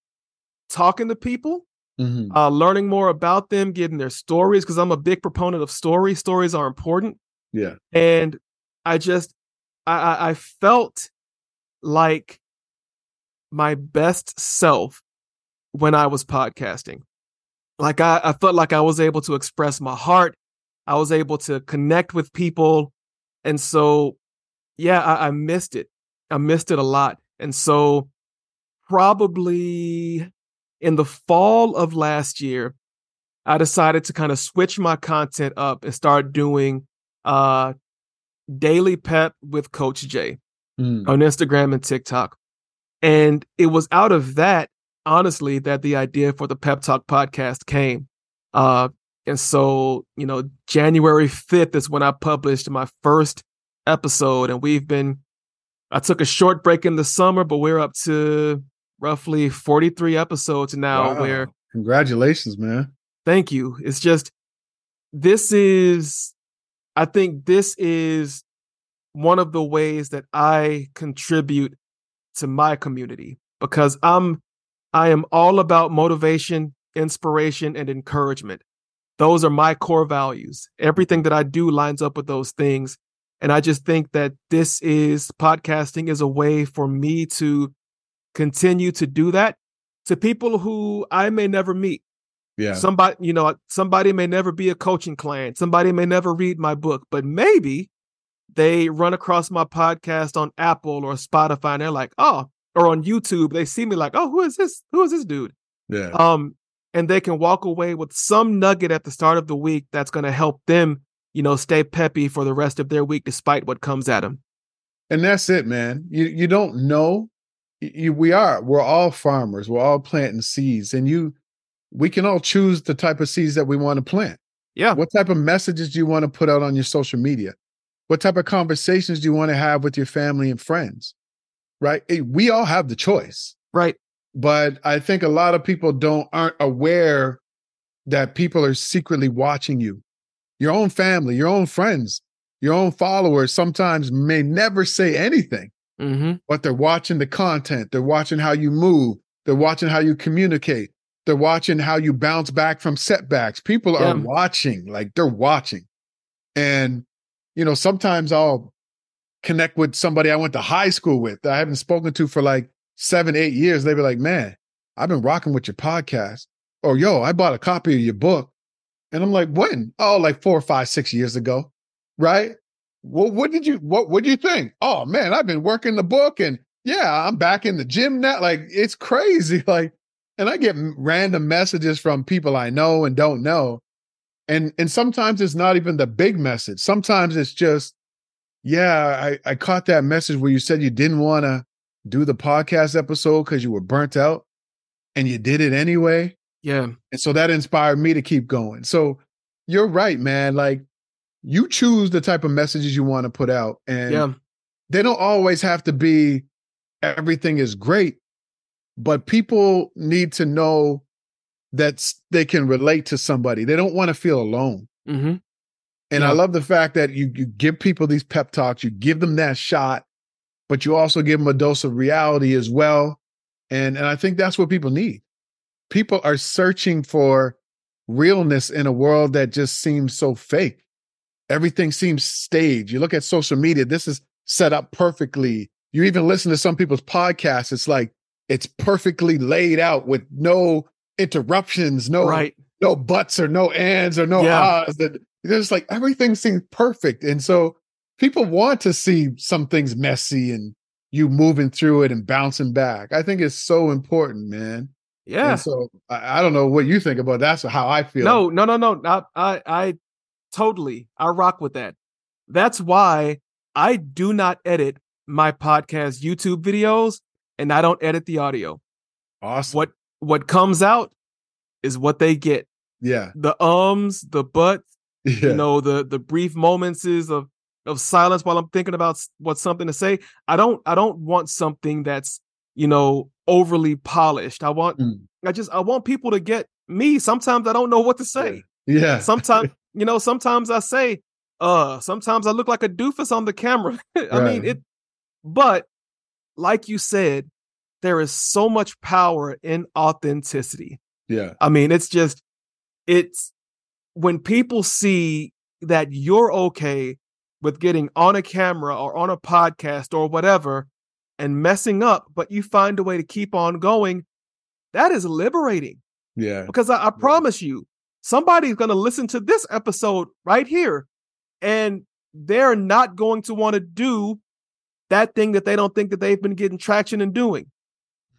talking to people, Mhm. uh, learning more about them, getting their stories, because I'm a big proponent of stories. Stories are important. Yeah. And I just I, I, felt like my best self when I was podcasting. Like I, I felt like I was able to express my heart. I was able to connect with people. And so yeah, I, I missed it. I missed it a lot. And so probably in the fall of last year, I decided to kind of switch my content up and start doing uh daily pep with Coach J Mm. on Instagram and TikTok. And it was out of that, honestly, that the idea for the Pep Talk podcast came. Uh, and so, you know, January 5th is when I published my first episode. And we've been, I took a short break in the summer, but we're up to roughly 43 episodes now Wow. where Congratulations, man. thank you. It's just, this is, I think this is one of the ways that I contribute to my community because I'm, I am all about motivation, inspiration, and encouragement. Those are my core values. Everything that I do lines up with those things. And I just think that this is podcasting is a way for me to continue to do that to people who I may never meet. Yeah. Somebody, you know, somebody may never be a coaching client. Somebody may never read my book, but maybe they run across my podcast on Apple or Spotify and they're like, oh, or on YouTube, they see me like, oh, who is this? Who is this dude? yeah. Um, and they can walk away with some nugget at the start of the week that's going to help them, you know, stay peppy for the rest of their week despite what comes at them. and that's it, man. You you don't know. You, we are. We're all farmers. We're all planting seeds, and you, we can all choose the type of seeds that we want to plant. Yeah. What type of messages do you want to put out on your social media? What type of conversations do you want to have with your family and friends? Right? We all have the choice. Right. but I think a lot of people don't aren't aware that people are secretly watching you. Your own family, your own friends, your own followers sometimes may never say anything, Mm-hmm. but they're watching the content. They're watching how you move. They're watching how you communicate. They're watching how you bounce back from setbacks. People are Yeah. watching, like they're watching. And, you know, sometimes I'll connect with somebody I went to high school with that I haven't spoken to for like seven, eight years. They'd be like, man, I've been rocking with your podcast. Or, yo, I bought a copy of your book. And I'm like, when? Oh, like four or five, six years ago. Right? Well, what did you, what, what do you think? Oh, man, I've been working the book and yeah, I'm back in the gym now. Like, it's crazy. (laughs) Like, and I get random messages from people I know and don't know. And and sometimes it's not even the big message. Sometimes it's just, yeah, I, I caught that message where you said you didn't want to do the podcast episode because you were burnt out and you did it anyway. Yeah. And so that inspired me to keep going. So you're right, man. Like you choose the type of messages you want to put out. And Yeah. they don't always have to be everything is great, but people need to know that they can relate to somebody. They don't want to feel alone. Mm-hmm. And Yeah. I love the fact that you you give people these pep talks, you give them that shot, but you also give them a dose of reality as well. And and I think that's what people need. People are searching for realness in a world that just seems so fake. Everything seems staged. You look at social media, this is set up perfectly. You even listen to some people's podcasts, it's like it's perfectly laid out with no interruptions, no Right. no buts or no ands or no Yeah. ahs. That there's like everything seems perfect, and so people want to see some things messy and you moving through it and bouncing back. I think it's so important, man. Yeah. And so I, I don't know what you think about. That's how I feel. No, no, no, no. I, I, I totally, I rock with that. That's why I do not edit my podcast YouTube videos, and I don't edit the audio. awesome. What what comes out is what they get. Yeah, The ums, the buts, yeah, you know, the the brief moments is of of silence while I'm thinking about what's something to say. I don't I don't want something that's you know overly polished. I want Mm. I just I want people to get me. Sometimes I don't know what to say. yeah. sometimes (laughs) you know sometimes i say uh sometimes i look like a doofus on the camera (laughs) i mean it but like you said there is so much power in authenticity. Yeah, i mean it's just it's when people see that you're okay with getting on a camera or on a podcast or whatever and messing up but you find a way to keep on going that is liberating. Yeah, because I, I promise you, somebody's going to listen to this episode right here, and they're not going to want to do that thing that they don't think that they've been getting traction and doing.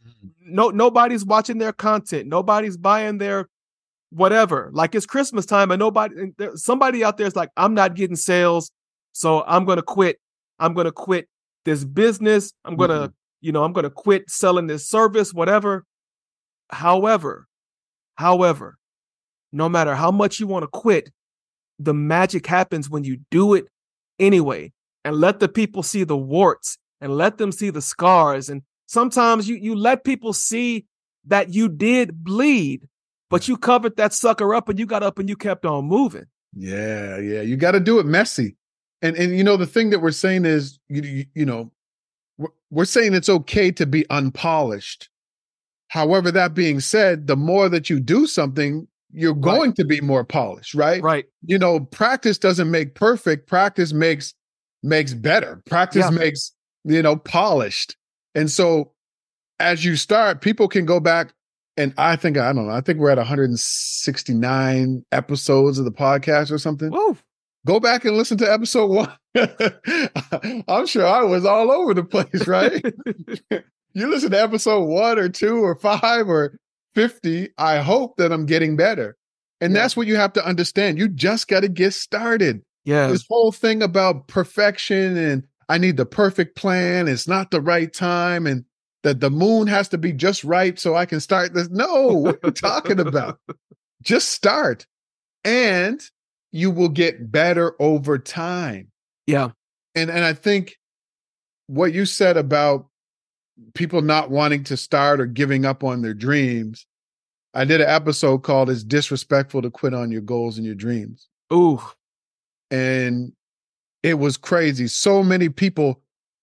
Mm-hmm. No, nobody's watching their content. Nobody's buying their whatever. Like it's Christmas time, and nobody, somebody out there is like, I'm not getting sales, so I'm going to quit. I'm going to quit this business. I'm going to, mm-hmm. you know, I'm going to quit selling this service, whatever. However, However, no matter how much you want to quit, the magic happens when you do it anyway and let the people see the warts and let them see the scars. And sometimes you, you let people see that you did bleed, but you covered that sucker up and you got up and you kept on moving. Yeah, yeah. You got to do it messy. And and you know the thing that we're saying is you you, you know we're, we're saying it's okay to be unpolished. However, that being said, the more that you do something, you're Right. going to be more polished, right? Right. You know, practice doesn't make perfect. Practice makes makes better. Practice Yeah. makes you know polished. And so as you start, people can go back and I think I don't know. I think we're at 169 episodes of the podcast or something. Woo. Go back and listen to episode one. (laughs) I'm sure I was all over the place, right? (laughs) you listen to episode one or two or five or 50. I hope that I'm getting better. And Yeah. that's what you have to understand. You just got to get started. Yeah. This whole thing about perfection and I need the perfect plan. It's not the right time. And that the moon has to be just right so I can start this. No, what are you talking about? (laughs) Just start. And you will get better over time. Yeah. And and I think what you said about people not wanting to start or giving up on their dreams. I did an episode called It's Disrespectful to Quit on Your Goals and Your Dreams. Ooh. And it was crazy. So many people,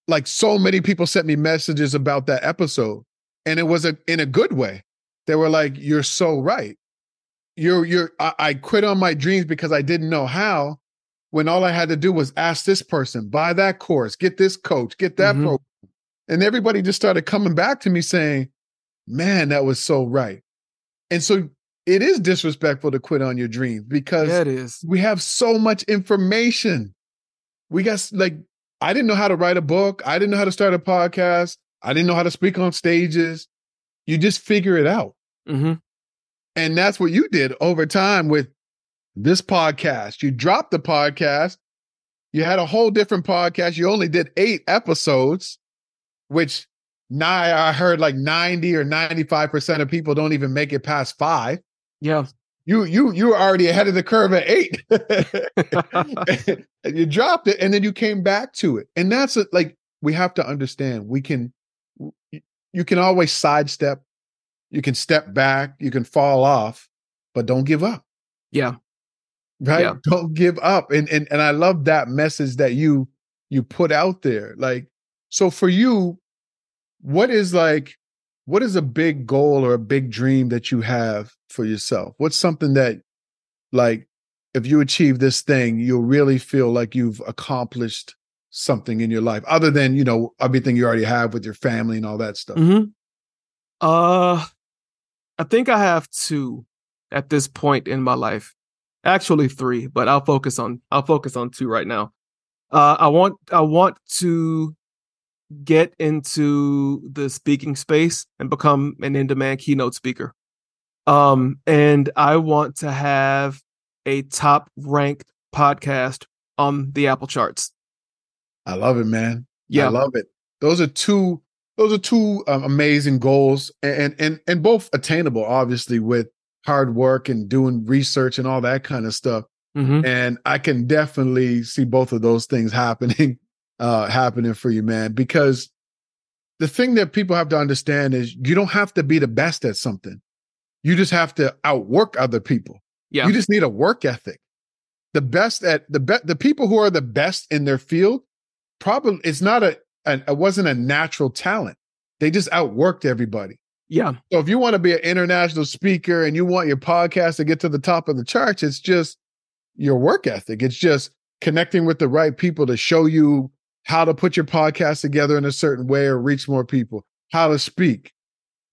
like so many people sent me messages about that episode. And it was a in a good way. They were like, You're so right. You're you're I, I quit on my dreams because I didn't know how. When all I had to do was ask this person, buy that course, get this coach, get that Mhm. program. And everybody just started coming back to me saying, Man, that was so right. And so it is disrespectful to quit on your dreams because Yeah, it is. we have so much information. We got like I didn't know how to write a book. I didn't know how to start a podcast. I didn't know how to speak on stages. You just figure it out. Mm-hmm. And that's what you did over time with this podcast. You dropped the podcast. You had a whole different podcast. You only did eight episodes, which now I heard like 90 or 95% of people don't even make it past five. Yeah. You you you were already ahead of the curve at eight. (laughs) you dropped it and then you came back to it. And that's a, like we have to understand we can you can always sidestep, you can step back, you can fall off, but don't give up. Yeah. Right? Yeah. Don't give up. And and and I love that message that you you put out there. Like so for you what is like what is a big goal or a big dream that you have for yourself? What's something that like if you achieve this thing, you'll really feel like you've accomplished something in your life other than, you know, everything you already have with your family and all that stuff. Mm-hmm. Uh I think I have two at this point in my life. Actually three, but I'll focus on I'll focus on two right now. Uh I want I want to get into the speaking space and become an in-demand keynote speaker. Um, and I want to have a top ranked podcast on the Apple charts. I love it, man. Yeah. I love it. Those are two those are two um, amazing goals and and and both attainable obviously with hard work and doing research and all that kind of stuff. Mm-hmm. And I can definitely see both of those things happening uh happening for you, man, because the thing that people have to understand is you don't have to be the best at something. You just have to outwork other people. Yeah. You just need a work ethic. The best at the be- the people who are the best in their field probably it's not a, a it wasn't a natural talent. They just outworked everybody. Yeah. So if you want to be an international speaker and you want your podcast to get to the top of the charts, it's just your work ethic. It's just connecting with the right people to show you how to put your podcast together in a certain way or reach more people, how to speak.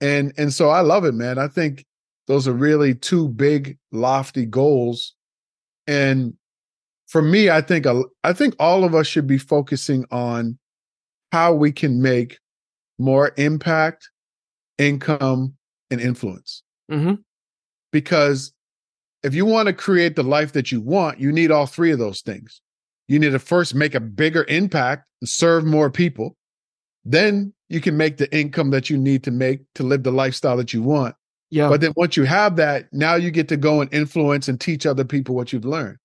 And and so I love it, man. I think those are really two big lofty goals. And for me, I think a- I think all of us should be focusing on how we can make more impact, income, and influence. Mm-hmm. Because if you want to create the life that you want, you need all three of those things. You need to first make a bigger impact and serve more people. Then you can make the income that you need to make to live the lifestyle that you want. Yeah. But then once you have that, now you get to go and influence and teach other people what you've learned.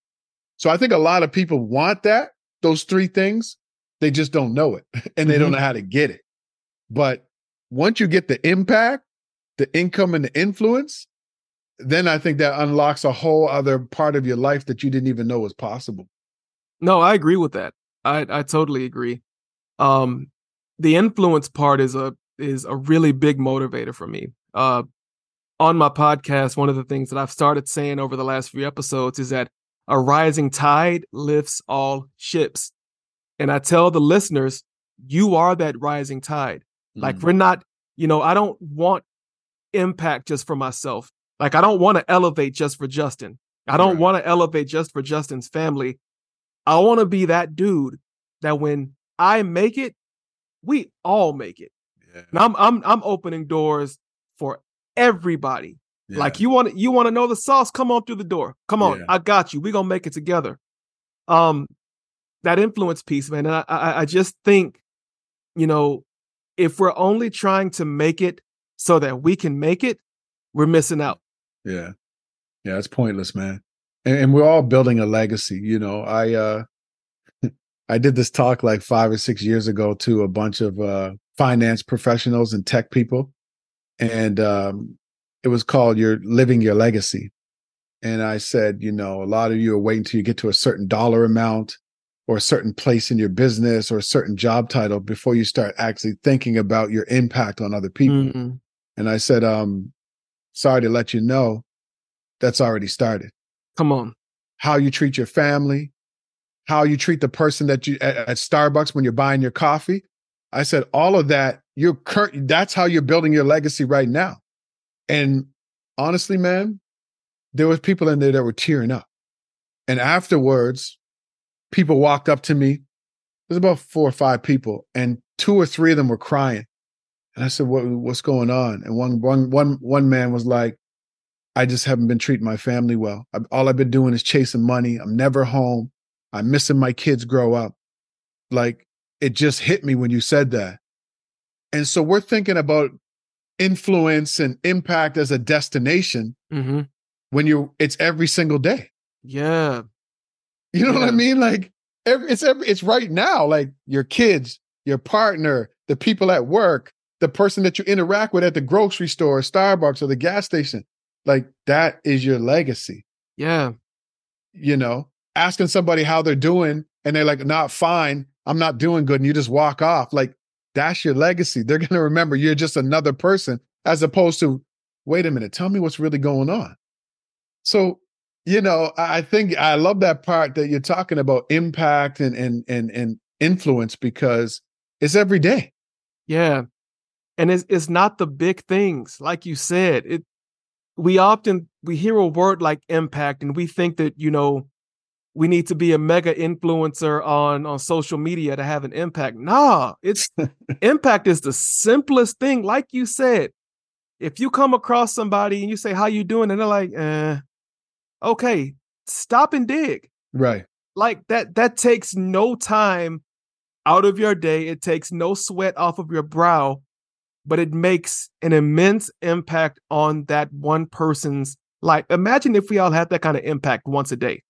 So I think a lot of people want that, those three things. They just don't know it (laughs) and they don't Mhm. know how to get it. But once you get the impact, the income and the influence, then I think that unlocks a whole other part of your life that you didn't even know was possible. No, I agree with that. I I totally agree. Um, the influence part is a is a really big motivator for me. Uh, on my podcast, one of the things that I've started saying over the last few episodes is that a rising tide lifts all ships, and I tell the listeners, you are that rising tide. Like we're not, you know, I don't want impact just for myself. Like I don't want to elevate just for Justin. I don't Right. want to elevate just for Justin's family. I want to be that dude that when I make it, we all make it. yeah. And I'm I'm I'm opening doors for everybody. Like you want to you want to know the sauce? Come on through the door. Come on, Yeah. I got you. We're gonna make it together. Um, that influence piece, man. And I, I I just think, you know, if we're only trying to make it so that we can make it, we're missing out. Yeah. Yeah, it's pointless, man. And, and we're all building a legacy. You know, I uh (laughs) I did this talk like five or six years ago to a bunch of uh finance professionals and tech people. And um it was called You're Living Your Legacy. And I said, you know, a lot of you are waiting till you get to a certain dollar amount or a certain place in your business or a certain job title before you start actually thinking about your impact on other people. Mm, And I said, um, sorry to let you know, that's already started. Come on. How you treat your family, how you treat the person that you at, at Starbucks when you're buying your coffee. I said, all of that, you're current, that's how you're building your legacy right now. And honestly, man, there was people in there that were tearing up. And afterwards, people walked up to me. There's about four or five people, and two or three of them were crying. And I said, what, what's going on? And one, one, one, one man was like, I just haven't been treating my family well. I, all I've been doing is chasing money. I'm never home. I'm missing my kids grow up. Like it just hit me when you said that. And so we're thinking about influence and impact as a destination Mm-hmm. when you're it's every single day. Yeah. You know what I mean? Like every, it's every, it's right now. Like your kids, your partner, the people at work, the person that you interact with at the grocery store, Starbucks, or the gas station. Like that is your legacy. Yeah. You know, asking somebody how they're doing, and they're like, "Not fine. I'm not doing good," and you just walk off. Like that's your legacy. They're gonna remember you're just another person, as opposed to, "Wait a minute, tell me what's really going on." So you know, I I think I love that part that you're talking about impact and and and and influence because it's every day. Yeah. And it's it's not the big things, like you said. It we often we hear a word like impact and we think that, you know, we need to be a mega influencer on on social media to have an impact. Nah, it's (laughs) impact is the simplest thing. Like you said, if you come across somebody and you say, How you doing? And they're like, eh, okay, stop and dig. Right. Like that that takes no time out of your day. It takes no sweat off of your brow, but it makes an immense impact on that one person's life. Imagine if we all had that kind of impact once a day.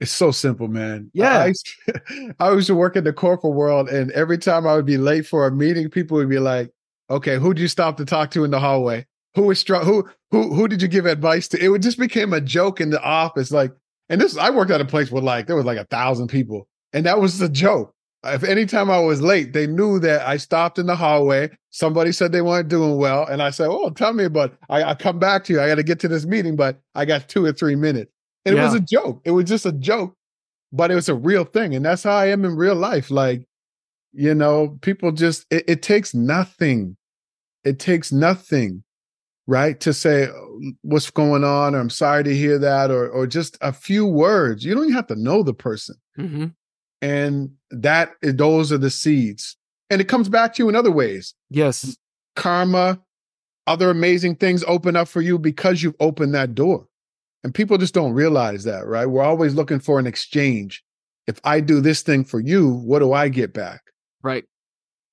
It's so simple, man. Yeah. I, used to, (laughs) I used to work in the corporate world, and every time I would be late for a meeting, people would be like, "Okay, who'd you stop to talk to in the hallway? Who was str- Who who who did you give advice to?" It would just became a joke in the office, like. And this, I worked at a place where like there was like a thousand people, and that was the joke. If anytime I was late, they knew that I stopped in the hallway. Somebody said they weren't doing well, and I said, "Oh, tell me about." It. I, I come back to you. I got to get to this meeting, but I got two or three minutes. And it was a joke. It was just a joke, but it was a real thing. And that's how I am in real life. Like, you know, people just, it, it takes nothing. It takes nothing, right? To say "Oh, what's going on, or I'm sorry to hear that, or, or just a few words. You don't even have to know the person. Mm-hmm. And that, those are the seeds. And it comes back to you in other ways. Yes. Karma, other amazing things open up for you because you've opened that door. And people just don't realize that, right? We're always looking for an exchange. If I do this thing for you, what do I get back? Right.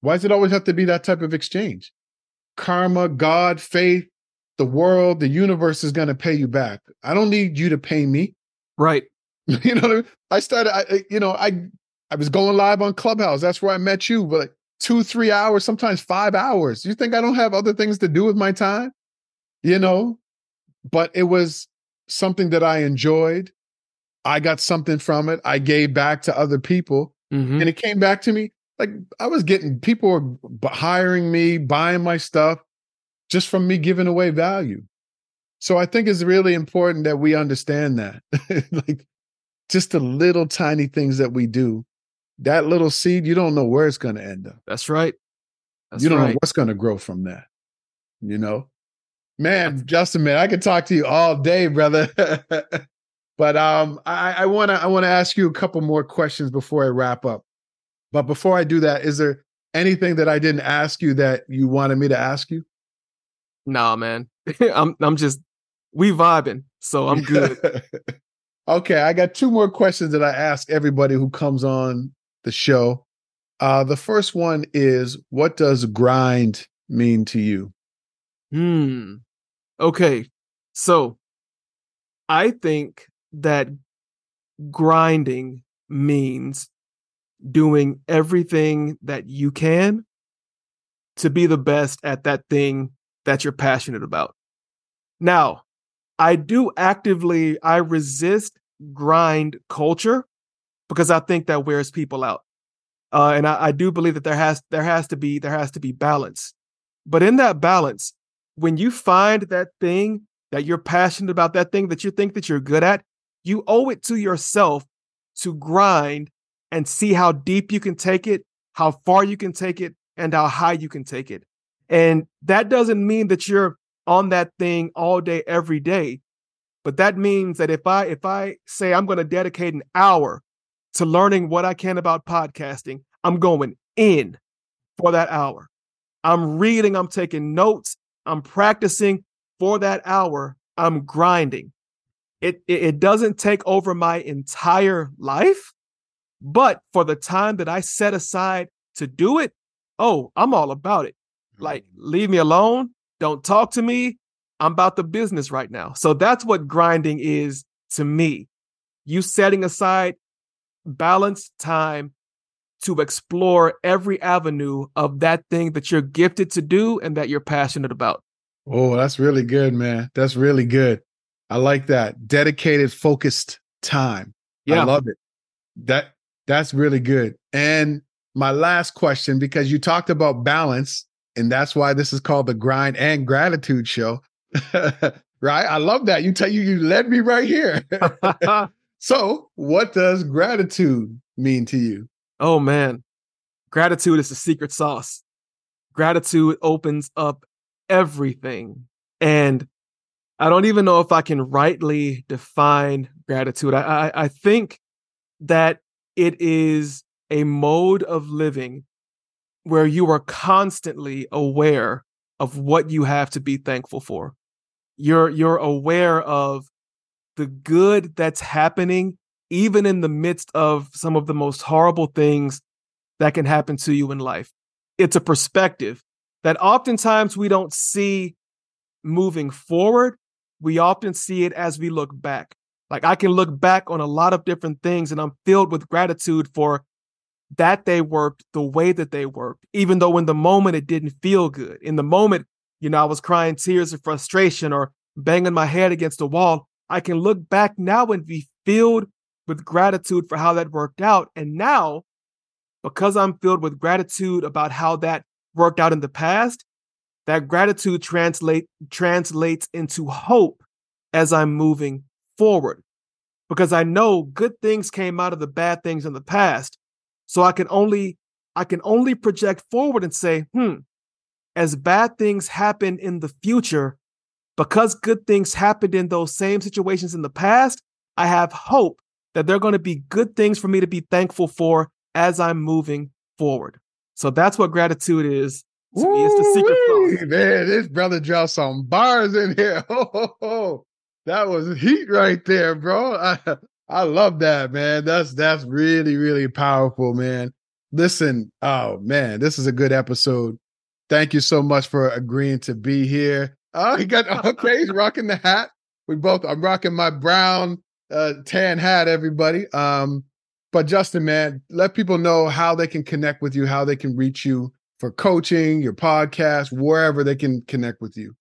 Why does it always have to be that type of exchange? Karma, God, faith, the world, the universe is going to pay you back. I don't need you to pay me. Right. (laughs) you know, I, mean? I started, I, I- you know, I, I was going live on Clubhouse. That's where I met you. But like two, three hours, sometimes five hours. You think I don't have other things to do with my time? You know, but it was something that I enjoyed. I got something from it. I gave back to other people, Mm-hmm. and it came back to me. Like I was getting people were hiring me, buying my stuff, just from me giving away value. So I think it's really important that we understand that, (laughs) like just the little tiny things that we do. That little seed, you don't know where it's going to end up. That's right. That's you don't know what's going to grow from that. You know, man, Justin, man, I could talk to you all day, brother. (laughs) but um, I, I want to I want to ask you a couple more questions before I wrap up. But before I do that, is there anything that I didn't ask you that you wanted me to ask you? Nah, man. (laughs) I'm I'm just we vibing, so I'm good. (laughs) okay, I got two more questions that I ask everybody who comes on the show. Uh, the first one is, what does grind mean to you? Hmm. Okay. So I think that grinding means doing everything that you can to be the best at that thing that you're passionate about. Now, I do actively I resist grind culture because I think that wears people out. Uh, and I, I do believe that there has there has to be there has to be balance. But in that balance, when you find that thing that you're passionate about, that thing that you think that you're good at, you owe it to yourself to grind and see how deep you can take it, how far you can take it, and how high you can take it. And that doesn't mean that you're on that thing all day, every day. But that means that if I if I say I'm going to dedicate an hour to learning what I can about podcasting, I'm going in for that hour. I'm reading, I'm taking notes, I'm practicing for that hour, I'm grinding. It, it, it doesn't take over my entire life, but for the time that I set aside to do it, oh, I'm all about it. Like, mm-hmm. leave me alone. Don't talk to me. I'm about the business right now. So that's what grinding is to me. You setting aside balanced time to explore every avenue of that thing that you're gifted to do and that you're passionate about. Oh, that's really good, man. That's really good. I like that. Dedicated, focused time. Yeah. I love it. That that's really good. And my last question, because you talked about balance, and that's why this is called the grind and gratitude show. (laughs) right? I love that. You tell you you led me right here. (laughs) (laughs) so, what does gratitude mean to you? Oh man. Gratitude is the secret sauce. Gratitude opens up everything. And I don't even know if I can rightly define gratitude. I, I, I think that it is a mode of living where you are constantly aware of what you have to be thankful for. You're you're aware of the good that's happening even in the midst of some of the most horrible things that can happen to you in life. It's a perspective that oftentimes we don't see moving forward. We often see it as we look back. Like I can look back on a lot of different things and I'm filled with gratitude for that they worked the way that they worked, even though in the moment it didn't feel good. In the moment, you know, I was crying tears of frustration or banging my head against the wall. I can look back now and be filled with gratitude for how that worked out. And now, because I'm filled with gratitude about how that worked out in the past, that gratitude translate translates into hope as I'm moving forward. Because I know good things came out of the bad things in the past. So I can only I can only project forward and say, hmm, as bad things happen in the future, because good things happened in those same situations in the past, I have hope that they're going to be good things for me to be thankful for as I'm moving forward. So that's what gratitude is. To me, it's the secret sauce. Man, this brother dropped some bars in here. (laughs) Oh, that was heat right there, bro. I, I love that, man. That's that's really, really powerful, man. Listen, oh man, this is a good episode. Thank you so much for agreeing to be here. Oh, he got (laughs) okay, he's rocking the hat. We both I'm rocking my brown uh tan hat, everybody. Um, but Justin, man, let people know how they can connect with you, how they can reach you for coaching, your podcast, wherever they can connect with you.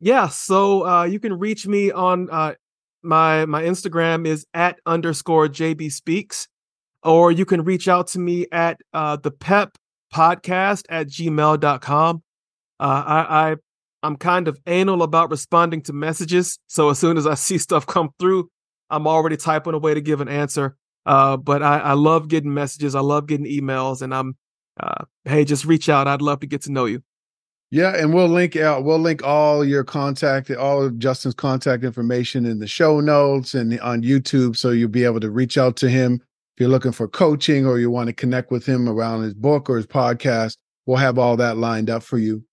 Yeah, so uh, you can reach me on uh, my my Instagram is at underscore JB Speaks, or you can reach out to me at uh, the Pep Podcast at gmail.com. Uh, I, I I'm kind of anal about responding to messages, so as soon as I (laughs) see stuff come through, I'm already typing away to give an answer. Uh, but I, I love getting messages. I love getting emails, and I'm uh, hey, just reach out. I'd love to get to know you. Yeah, and we'll link out. We'll link all your contact, all of Justin's contact information in the show notes and on YouTube, so you'll be able to reach out to him if you're looking for coaching or you want to connect with him around his book or his podcast. We'll have all that lined up for you.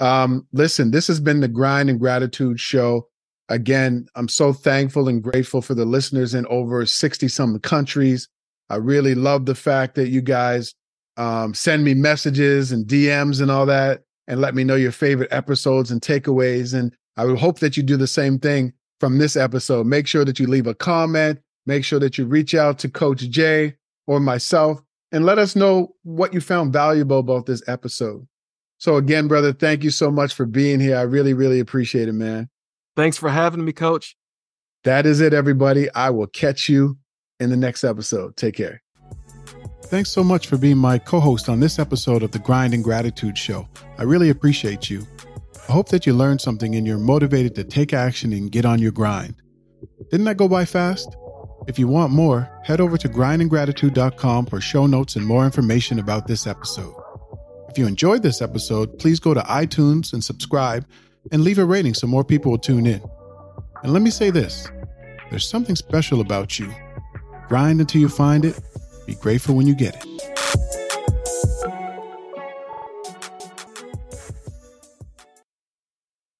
Um, listen, this has been the Grind and Gratitude Show. Again, I'm so thankful and grateful for the listeners in over 60 some countries. I really love the fact that you guys um, send me messages and DMs and all that and let me know your favorite episodes and takeaways. And I would hope that you do the same thing from this episode. Make sure that you leave a comment. Make sure that you reach out to Coach Jay or myself and let us know what you found valuable about this episode. So, again, brother, thank you so much for being here. I really, really appreciate it, man. Thanks for having me, Coach. That is it, everybody. I will catch you in the next episode. Take care. Thanks so much for being my co host on this episode of the Grind and Gratitude Show. I really appreciate you. I hope that you learned something and you're motivated to take action and get on your grind. Didn't that go by fast? If you want more, head over to grindandgratitude.com for show notes and more information about this episode. If you enjoyed this episode, please go to iTunes and subscribe and leave a rating so more people will tune in. And let me say this there's something special about you. Grind until you find it be grateful when you get it.